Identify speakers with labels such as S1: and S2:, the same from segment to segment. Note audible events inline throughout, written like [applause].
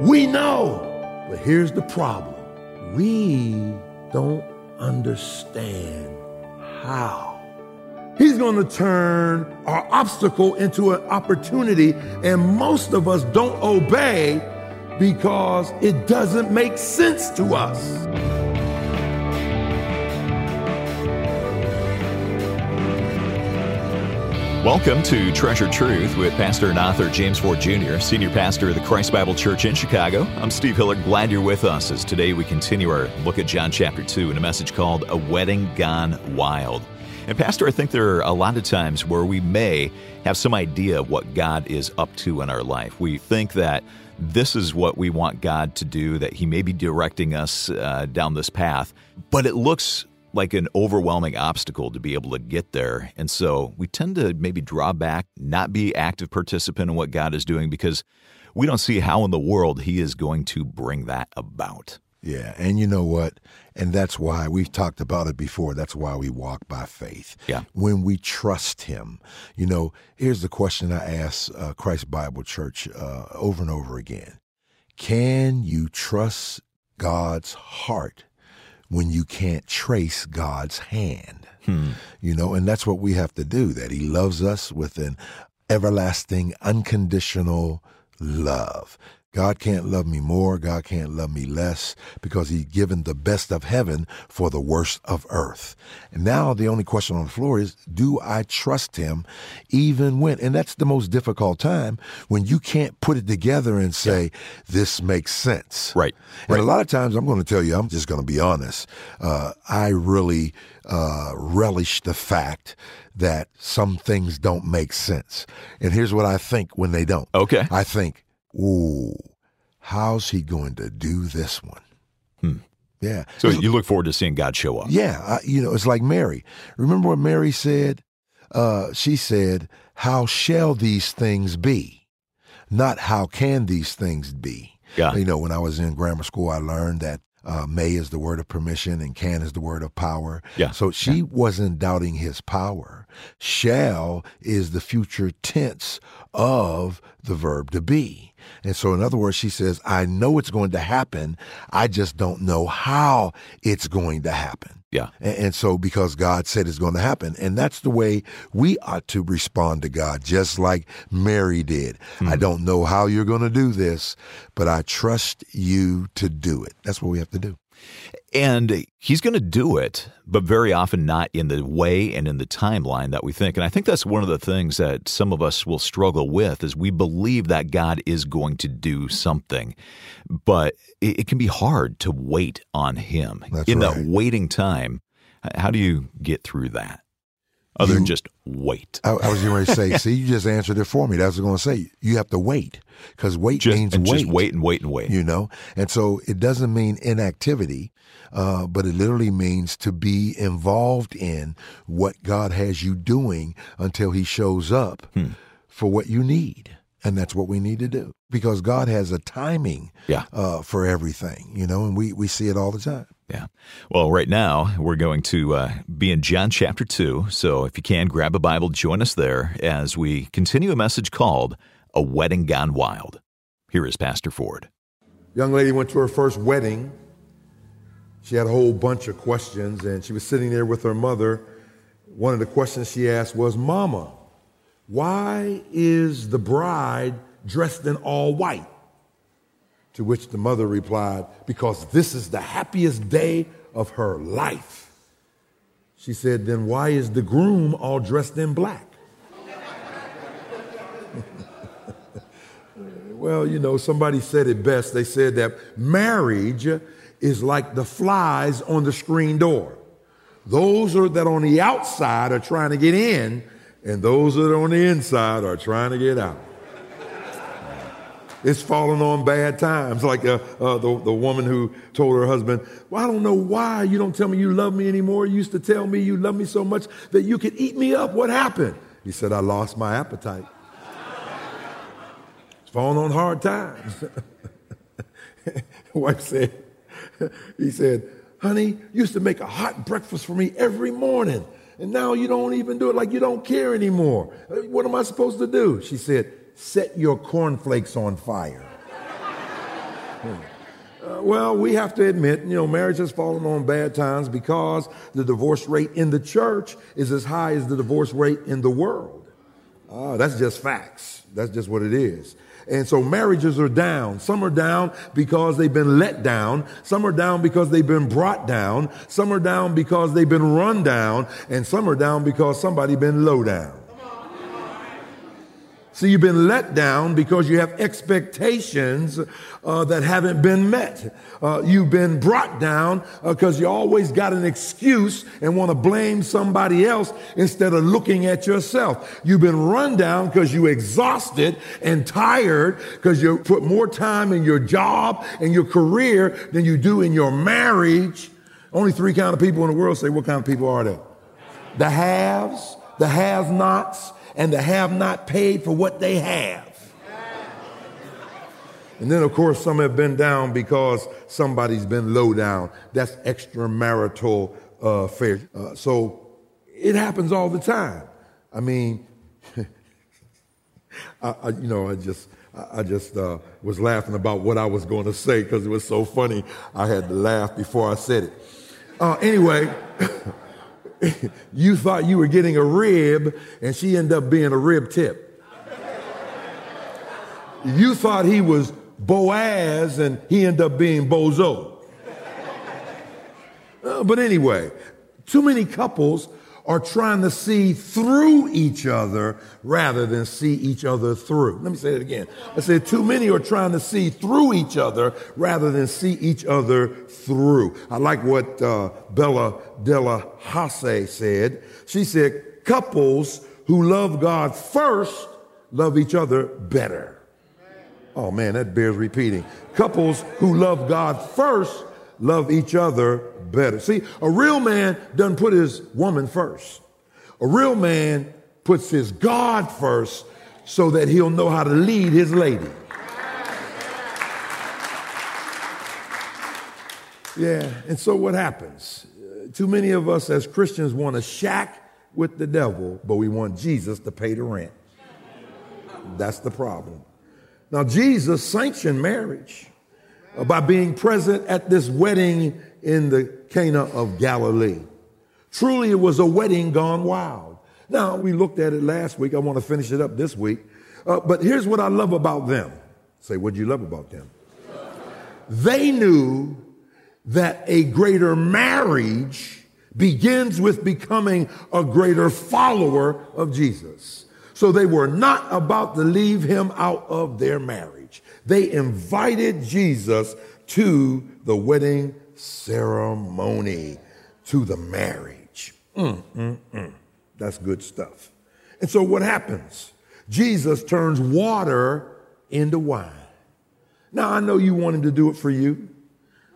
S1: We know. But here's the problem we don't understand how. He's going to turn our obstacle into an opportunity, and most of us don't obey because it doesn't make sense to us.
S2: Welcome to Treasured Truth with Pastor and author James Ford Jr., Senior Pastor of the Christ Bible Church in Chicago. I'm Steve Hiller. Glad you're with us as today we continue our look at John chapter 2 in a message called A Wedding Gone Wild. And, Pastor, I think there are a lot of times where we may have some idea of what God is up to in our life. We think that this is what we want God to do, that He may be directing us uh, down this path, but it looks like an overwhelming obstacle to be able to get there. And so we tend to maybe draw back, not be active participant in what God is doing because we don't see how in the world he is going to bring that about.
S1: Yeah, and you know what? And that's why we've talked about it before. That's why we walk by faith.
S2: Yeah.
S1: When we trust Him. You know, here's the question I ask uh, Christ Bible Church uh, over and over again Can you trust God's heart when you can't trace God's hand.
S2: Hmm.
S1: You know, and that's what we have to do, that He loves us with an everlasting, unconditional love. God can't love me more. God can't love me less because he's given the best of heaven for the worst of earth. And now the only question on the floor is, do I trust him even when, and that's the most difficult time when you can't put it together and say, this makes sense.
S2: Right.
S1: And
S2: right.
S1: a lot of times I'm going to tell you, I'm just going to be honest. Uh, I really, uh, relish the fact that some things don't make sense. And here's what I think when they don't.
S2: Okay.
S1: I think, ooh, how's he going to do this one?
S2: Hmm.
S1: Yeah.
S2: So you look forward to seeing God show up.
S1: Yeah. I, you know, it's like Mary. Remember what Mary said? Uh, she said, How shall these things be? Not how can these things be?
S2: Yeah.
S1: You know, when I was in grammar school, I learned that uh, may is the word of permission and can is the word of power.
S2: Yeah.
S1: So she
S2: yeah.
S1: wasn't doubting his power. Shall is the future tense of the verb to be. And so, in other words, she says, I know it's going to happen. I just don't know how it's going to happen.
S2: Yeah.
S1: And, and so, because God said it's going to happen, and that's the way we ought to respond to God, just like Mary did.
S2: Hmm.
S1: I don't know how you're going to do this, but I trust you to do it. That's what we have to do.
S2: And he's going to do it, but very often not in the way and in the timeline that we think. And I think that's one of the things that some of us will struggle with is we believe that God is going to do something, but it, it can be hard to wait on him.
S1: That's
S2: in
S1: right.
S2: that waiting time, how do you get through that? Other
S1: You-
S2: than just wait.
S1: I, I was going to say, [laughs] see, you just answered it for me. That's what I was going to say. You have to wait because wait
S2: Just,
S1: means wait.
S2: just wait and wait and wait.
S1: You know, and so it doesn't mean inactivity, uh, but it literally means to be involved in what God has you doing until He shows up
S2: Hmm.
S1: for what you need. And that's what we need to do because God has a timing
S2: Yeah.
S1: uh, for everything, you know, and we, we see it all the time.
S2: Yeah. Well, right now we're going to uh, be in John chapter 2. So if you can, grab a Bible, join us there as we continue a message called A Wedding Gone Wild. Here is Pastor Ford.
S1: Young lady went to her first wedding. She had a whole bunch of questions, and she was sitting there with her mother. One of the questions she asked was, Mama, why is the bride dressed in all white? To which the mother replied, Because this is the happiest day of her life. She said, Then why is the groom all dressed in black? [laughs] Well, you know, somebody said it best. They said that marriage is like the flies on the screen door. Those are that on the outside are trying to get in, and those that are on the inside are trying to get out. It's falling on bad times, like uh, uh, the, the woman who told her husband, Well, I don't know why you don't tell me you love me anymore. You used to tell me you love me so much that you could eat me up. What happened? He said, I lost my appetite. [laughs] It's falling on hard times. [laughs] Wife said, he said, honey, you used to make a hot breakfast for me every morning. And now you don't even do it like you don't care anymore. What am I supposed to do? She said, set your cornflakes on fire. Uh, well, we have to admit, you know, marriage has fallen on bad times because the divorce rate in the church is as high as the divorce rate in the world. Uh, that's just facts. That's just what it is. And so marriages are down. Some are down because they've been let down. Some are down because they've been brought down. Some are down because they've been run down. And some are down because somebody been low down. So you've been let down because you have expectations uh, that haven't been met. Uh, you've been brought down because uh, you always got an excuse and want to blame somebody else instead of looking at yourself. You've been run down because you're exhausted and tired because you put more time in your job and your career than you do in your marriage. Only three kind of people in the world say, what kind of people are they? The haves, the have-nots, and the have not paid for what they have. And then, of course, some have been down because somebody's been low down. That's extramarital uh, affair. Uh, so it happens all the time. I mean, [laughs] I, I, you know, I just, I just uh, was laughing about what I was going to say because it was so funny. I had to laugh before I said it. Uh, anyway. [laughs] [laughs] you thought you were getting a rib, and she ended up being a rib tip. You thought he was Boaz, and he ended up being Bozo. Uh, but anyway, too many couples are trying to see through each other rather than see each other through. Let me say it again. I said too many are trying to see through each other rather than see each other through. I like what uh, Bella Della Hasse said. She said, couples who love God first love each other better. Oh man, that bears repeating. Couples who love God first love each other better. See, a real man doesn't put his woman first. A real man puts his God first so that he'll know how to lead his lady. Yeah, and so what happens? Uh, too many of us as Christians want to shack with the devil, but we want Jesus to pay the rent. That's the problem. Now, Jesus sanctioned marriage by being present at this wedding in the Cana of Galilee. Truly, it was a wedding gone wild. Now, we looked at it last week. I want to finish it up this week. Uh, but here's what I love about them. Say, what do you love about them? They knew that a greater marriage begins with becoming a greater follower of Jesus. So they were not about to leave him out of their marriage. They invited Jesus to the wedding ceremony, to the marriage. Mm, mm, mm. That's good stuff. And so what happens? Jesus turns water into wine. Now, I know you wanted to do it for you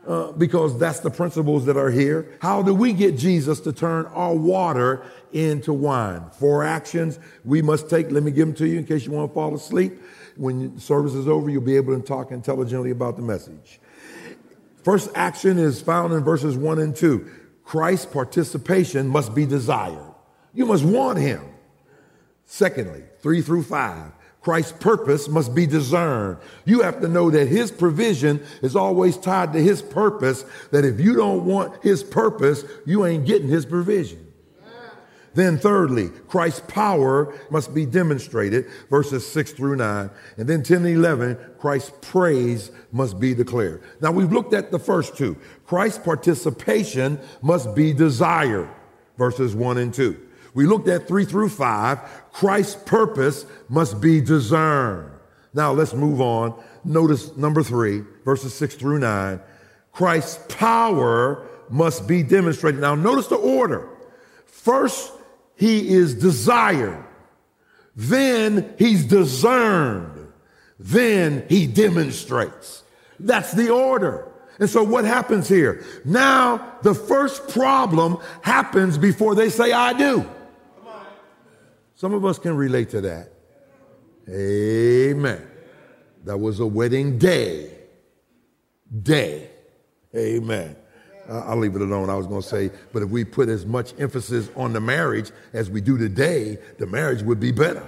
S1: uh, because that's the principles that are here. How do we get Jesus to turn our water into wine? Four actions we must take. Let me give them to you in case you want to fall asleep. When service is over, you'll be able to talk intelligently about the message. First action is found in verses one and two. Christ's participation must be desired. You must want him. Secondly, three through five, Christ's purpose must be discerned. You have to know that his provision is always tied to his purpose, that if you don't want his purpose, you ain't getting his provision. Then, thirdly, Christ's power must be demonstrated, verses 6 through 9. And then 10 and 11, Christ's praise must be declared. Now, we've looked at the first two. Christ's participation must be desired, verses 1 and 2. We looked at 3 through 5. Christ's purpose must be discerned. Now, let's move on. Notice number 3, verses 6 through 9. Christ's power must be demonstrated. Now, notice the order. First, he is desired. Then he's discerned. Then he demonstrates. That's the order. And so what happens here? Now the first problem happens before they say, I do. Some of us can relate to that. Amen. That was a wedding day. Day. Amen. I'll leave it alone. I was going to say, but if we put as much emphasis on the marriage as we do today, the marriage would be better.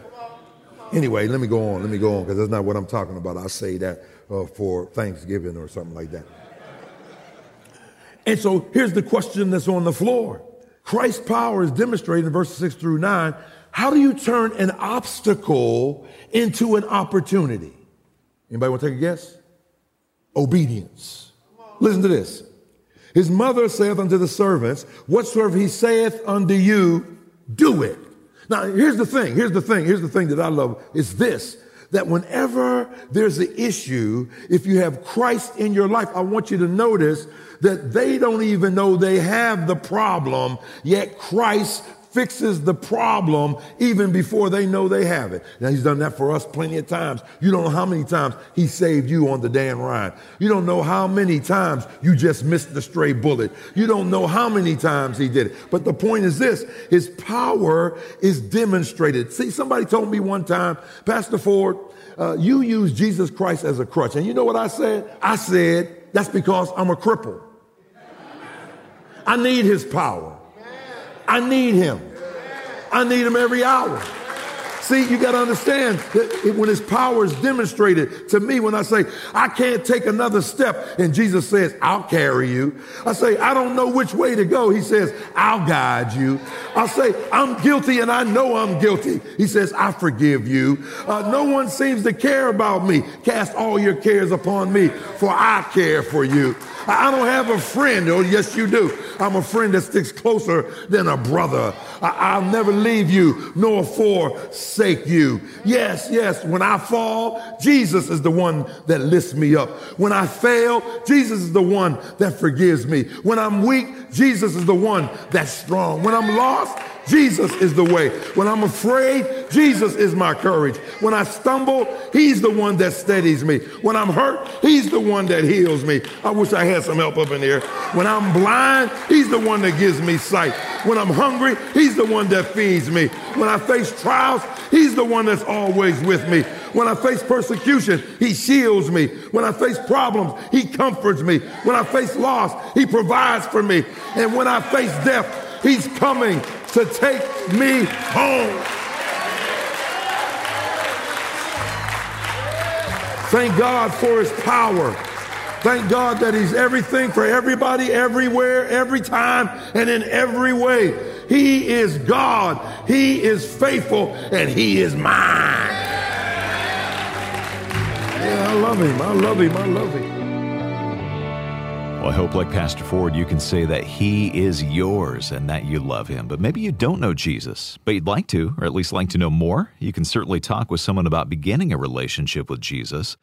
S1: Anyway, let me go on. Let me go on because that's not what I'm talking about. I'll say that uh, for Thanksgiving or something like that. And so here's the question that's on the floor. Christ's power is demonstrated in verses 6 through 9. How do you turn an obstacle into an opportunity? Anybody want to take a guess? Obedience. Listen to this. His mother saith unto the servants, Whatsoever he saith unto you, do it. Now, here's the thing. Here's the thing. Here's the thing that I love is this that whenever there's an issue, if you have Christ in your life, I want you to notice that they don't even know they have the problem, yet Christ fixes the problem even before they know they have it. Now, he's done that for us plenty of times. You don't know how many times he saved you on the Dan Ryan. You don't know how many times you just missed the stray bullet. You don't know how many times he did it. But the point is this his power is demonstrated. See, somebody told me one time, Pastor Ford, uh, you use Jesus Christ as a crutch. And you know what I said? I said, that's because I'm a cripple. I need his power. I need him. I need him every hour. See, you got to understand that when his power is demonstrated to me, when I say, I can't take another step, and Jesus says, I'll carry you. I say, I don't know which way to go. He says, I'll guide you. I say, I'm guilty and I know I'm guilty. He says, I forgive you. Uh, no one seems to care about me. Cast all your cares upon me, for I care for you. I don't have a friend. Oh, yes, you do. I'm a friend that sticks closer than a brother. I- will never leave you nor forsake you. Yes, yes. When I fall, Jesus is the one that lifts me up. When I fail, Jesus is the one that forgives me. When I'm weak, Jesus is the one that's strong. When I'm lost, Jesus is the way. When I'm afraid, Jesus is my courage. When I stumble, He's the one that steadies me. When I'm hurt, He's the one that heals me. I wish I had some help up in here. When I'm blind, He's the one that gives me sight. When I'm hungry, He's the one that feeds me. When I face trials, He's the one that's always with me. When I face persecution, He shields me. When I face problems, He comforts me. When I face loss, He provides for me. And when I face death, He's coming to take me home. Thank God for his power. Thank God that he's everything for everybody, everywhere, every time, and in every way. He is God. He is faithful, and he is mine. Yeah, I love him. I love him. I love him.
S2: Well, I hope, like Pastor Ford, you can say that He is yours and that you love Him. But maybe you don't know Jesus, but you'd like to, or at least like to know more. You can certainly talk with someone about beginning a relationship with Jesus.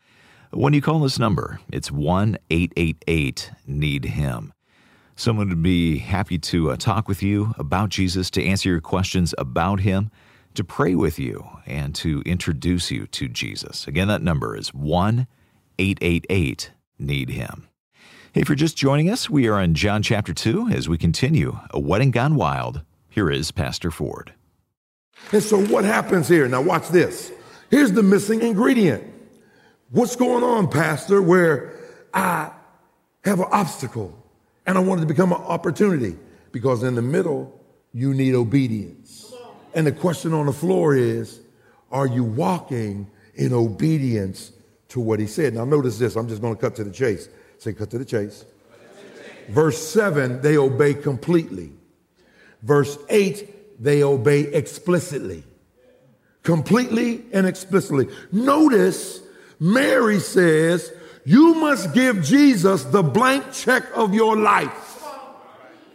S2: When you call this number, it's 1 888 Need Him. Someone would be happy to uh, talk with you about Jesus, to answer your questions about Him, to pray with you, and to introduce you to Jesus. Again, that number is 1 888 Need Him. Hey, for just joining us, we are in John chapter 2 as we continue A Wedding Gone Wild. Here is Pastor Ford.
S1: And so, what happens here? Now, watch this. Here's the missing ingredient. What's going on, Pastor, where I have an obstacle and I want it to become an opportunity? Because in the middle, you need obedience. And the question on the floor is Are you walking in obedience to what he said? Now, notice this. I'm just going to cut to the chase. Say, cut to the chase. Verse 7, they obey completely. Verse 8, they obey explicitly. Completely and explicitly. Notice Mary says, You must give Jesus the blank check of your life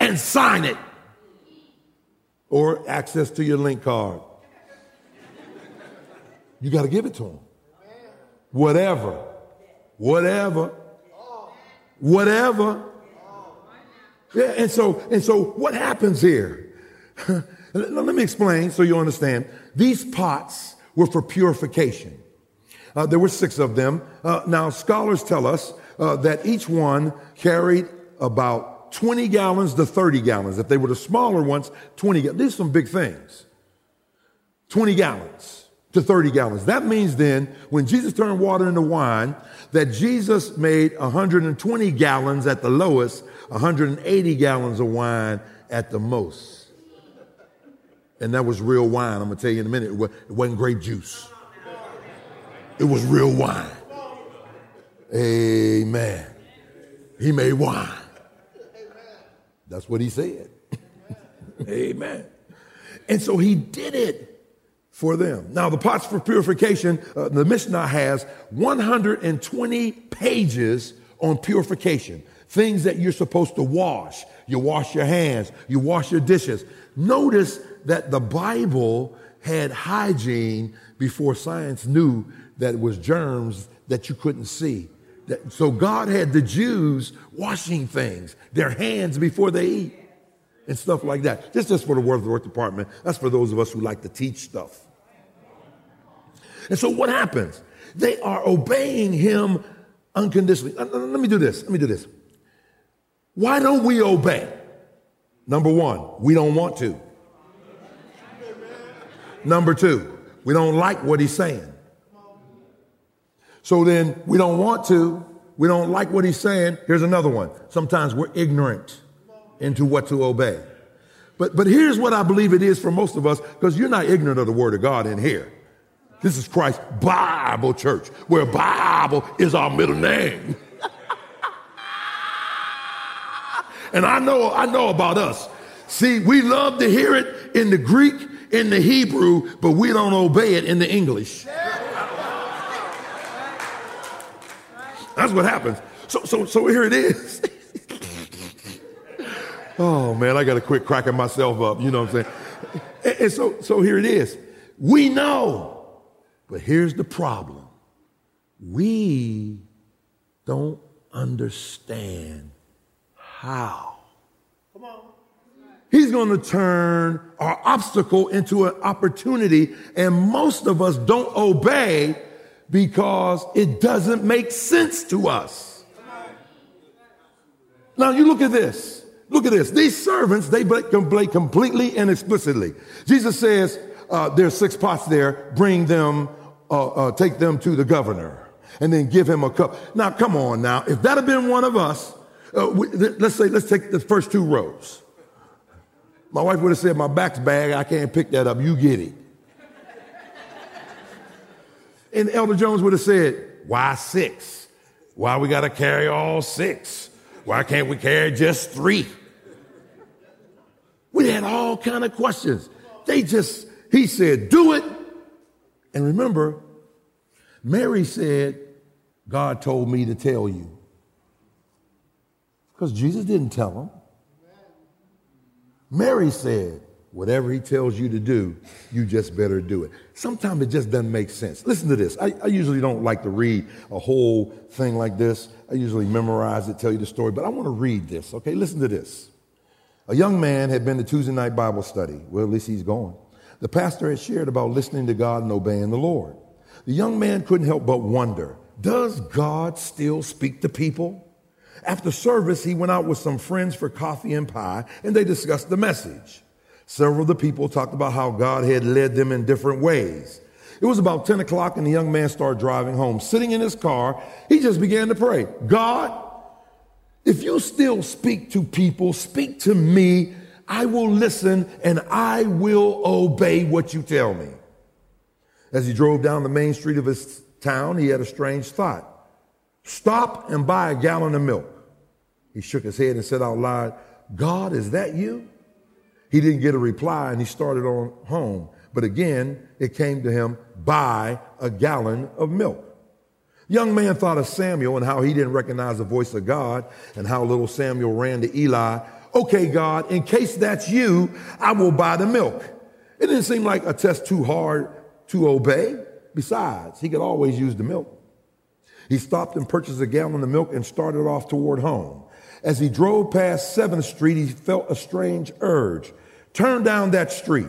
S1: and sign it. Or access to your link card. You got to give it to him. Whatever. Whatever whatever. Yeah, and so, and so what happens here? [laughs] Let me explain so you understand. These pots were for purification. Uh, there were six of them. Uh, now, scholars tell us uh, that each one carried about 20 gallons to 30 gallons. If they were the smaller ones, 20 gallons. These are some big things. 20 gallons to 30 gallons. That means then, when Jesus turned water into wine, that Jesus made 120 gallons at the lowest, 180 gallons of wine at the most. And that was real wine. I'm going to tell you in a minute. It wasn't grape juice, it was real wine. Amen. He made wine. That's what he said. [laughs] Amen. And so he did it for them. Now, the pots for purification, uh, the Mishnah has 120 pages on purification, things that you're supposed to wash. You wash your hands, you wash your dishes. Notice that the Bible had hygiene before science knew that it was germs that you couldn't see. That, so God had the Jews washing things, their hands before they eat, and stuff like that. Just just for the Word of the Work Department. That's for those of us who like to teach stuff. And so what happens? They are obeying Him unconditionally. Uh, uh, let me do this. Let me do this. Why don't we obey? Number one, we don't want to. Number two, we don't like what he's saying. So then we don't want to, we don't like what he's saying. Here's another one. Sometimes we're ignorant into what to obey. But, but here's what I believe it is for most of us, because you're not ignorant of the word of God in here. This is Christ Bible Church, where Bible is our middle name. [laughs] and I know, I know about us. See, we love to hear it in the Greek, in the Hebrew, but we don't obey it in the English. That's what happens. So, so, so here it is. [laughs] oh man, I got to quit cracking myself up. You know what I'm saying? And, and so, so here it is. We know, but here's the problem. We don't understand how. He's going to turn our obstacle into an opportunity, and most of us don't obey because it doesn't make sense to us. Now you look at this. Look at this. These servants, they play completely and explicitly. Jesus says, uh, there's six pots there, bring them, uh, uh, take them to the governor, and then give him a cup. Now, come on now. If that had been one of us, uh, we, let's say, let's take the first two rows. My wife would have said, my back's bag, I can't pick that up, you get it. And Elder Jones would have said, Why six? Why we got to carry all six? Why can't we carry just three? We had all kind of questions. They just, he said, do it. And remember, Mary said, God told me to tell you. Because Jesus didn't tell him. Mary said, Whatever he tells you to do, you just better do it. Sometimes it just doesn't make sense. Listen to this. I, I, usually don't like to read a whole thing like this. I usually memorize it, tell you the story, but I want to read this, okay? Listen to this. A young man had been to Tuesday night Bible study. Well, at least he's going. The pastor had shared about listening to God and obeying the Lord. The young man couldn't help but wonder Does God still speak to people? After service, he went out with some friends for coffee and pie, and they discussed the message. Several of the people talked about how God had led them in different ways. It was about 10 o'clock and the young man started driving home. Sitting in his car, he just began to pray God, if you still speak to people, speak to me. I will listen and I will obey what you tell me. As he drove down the main street of his town, he had a strange thought. Stop and buy a gallon of milk. He shook his head and said out loud, God, is that you? He didn't get a reply and he started on home. But again, it came to him, buy a gallon of milk. Young man thought of Samuel and how he didn't recognize the voice of God and how little Samuel ran to Eli. Okay, God, in case that's you, I will buy the milk. It didn't seem like a test too hard to obey. Besides, he could always use the milk. He stopped and purchased a gallon of milk and started off toward home. As he drove past 7th Street, he felt a strange urge. Turn down that street.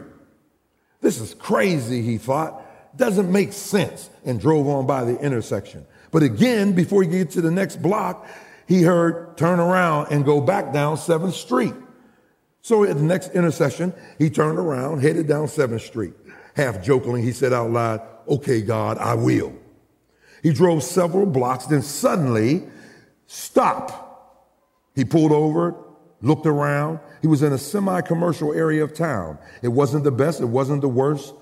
S1: This is crazy, he thought. Doesn't make sense, and drove on by the intersection. But again, before he gets to the next block, he heard turn around and go back down 7th Street. So at the next intersection, he turned around, headed down 7th Street. Half jokingly, he said out loud, Okay, God, I will. He drove several blocks, then suddenly, stop. He pulled over, looked around. He was in a semi commercial area of town. It wasn't the best, it wasn't the worst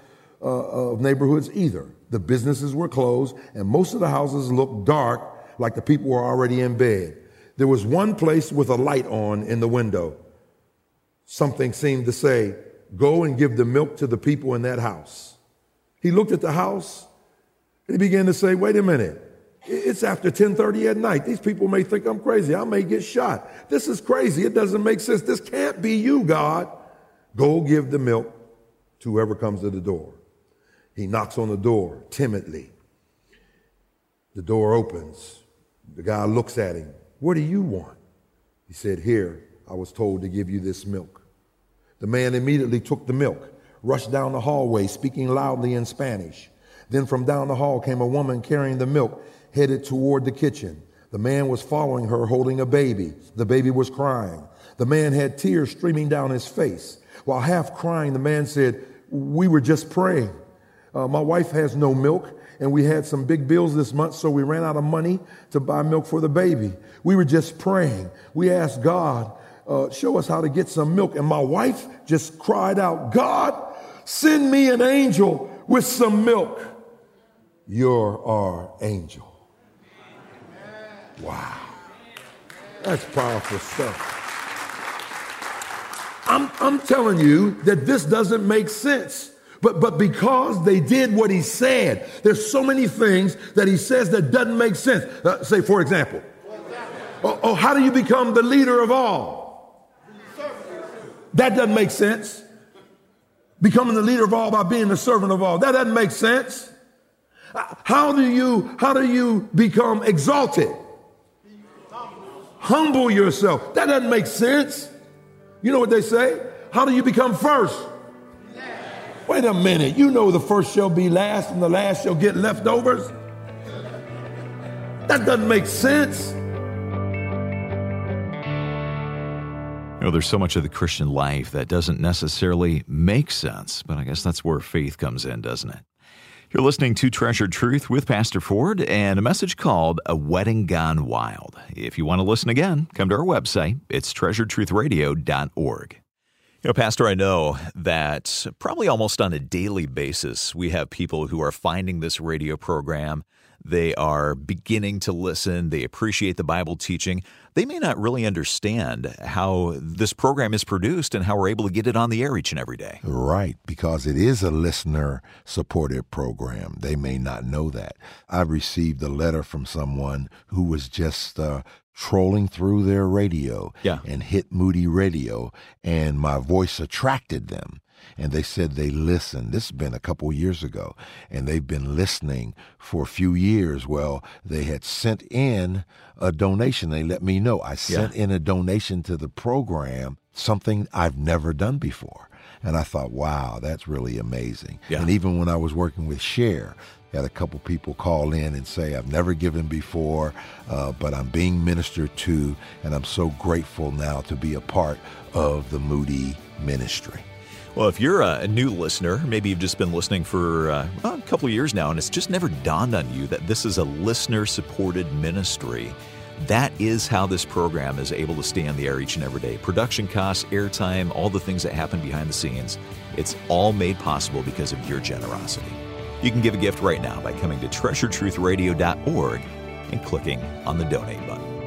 S1: uh, of neighborhoods either. The businesses were closed, and most of the houses looked dark like the people were already in bed. There was one place with a light on in the window. Something seemed to say, Go and give the milk to the people in that house. He looked at the house and he began to say, Wait a minute. It's after 10:30 at night. These people may think I'm crazy. I may get shot. This is crazy. It doesn't make sense. This can't be you, God. Go give the milk to whoever comes to the door. He knocks on the door timidly. The door opens. The guy looks at him. What do you want? He said, Here, I was told to give you this milk. The man immediately took the milk, rushed down the hallway, speaking loudly in Spanish. Then from down the hall came a woman carrying the milk headed toward the kitchen. The man was following her holding a baby. The baby was crying. The man had tears streaming down his face. While half crying, the man said, We were just praying. Uh, my wife has no milk, and we had some big bills this month, so we ran out of money to buy milk for the baby. We were just praying. We asked God, uh, Show us how to get some milk. And my wife just cried out, God, send me an angel with some milk. You're our angel. Wow. That's powerful stuff. I'm, I'm telling you that this doesn't make sense. But, but because they did what he said, there's so many things that he says that doesn't make sense. Uh, say, for example, oh, oh, how do you become the leader of all? That doesn't make sense. Becoming the leader of all by being the servant of all. That doesn't make sense. How do you, how do you become exalted? Humble yourself. That doesn't make sense. You know what they say? How do you become first? Wait a minute. You know the first shall be last and the last shall get leftovers? That doesn't make sense.
S2: You know, there's so much of the Christian life that doesn't necessarily make sense, but I guess that's where faith comes in, doesn't it? You're listening to Treasured Truth with Pastor Ford and a message called A Wedding Gone Wild. If you want to listen again, come to our website. It's treasuredtruthradio.org. You know, Pastor, I know that probably almost on a daily basis, we have people who are finding this radio program they are beginning to listen. They appreciate the Bible teaching. They may not really understand how this program is produced and how we're able to get it on the air each and every day.
S3: Right, because it is a listener supported program. They may not know that. I received a letter from someone who was just uh, trolling through their radio
S2: yeah.
S3: and hit Moody Radio, and my voice attracted them and they said they listened. This has been a couple years ago, and they've been listening for a few years. Well, they had sent in a donation. They let me know. I sent yeah. in a donation to the program, something I've never done before. And I thought, wow, that's really amazing.
S2: Yeah.
S3: And even when I was working with Share, had a couple people call in and say, I've never given before, uh, but I'm being ministered to, and I'm so grateful now to be a part of the Moody ministry.
S2: Well, if you're a new listener, maybe you've just been listening for uh, a couple of years now, and it's just never dawned on you that this is a listener supported ministry. That is how this program is able to stay on the air each and every day. Production costs, airtime, all the things that happen behind the scenes. It's all made possible because of your generosity. You can give a gift right now by coming to treasuredtruthradio.org and clicking on the donate button.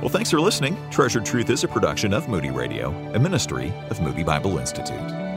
S2: Well, thanks for listening. Treasured Truth is a production of Moody Radio, a ministry of Moody Bible Institute.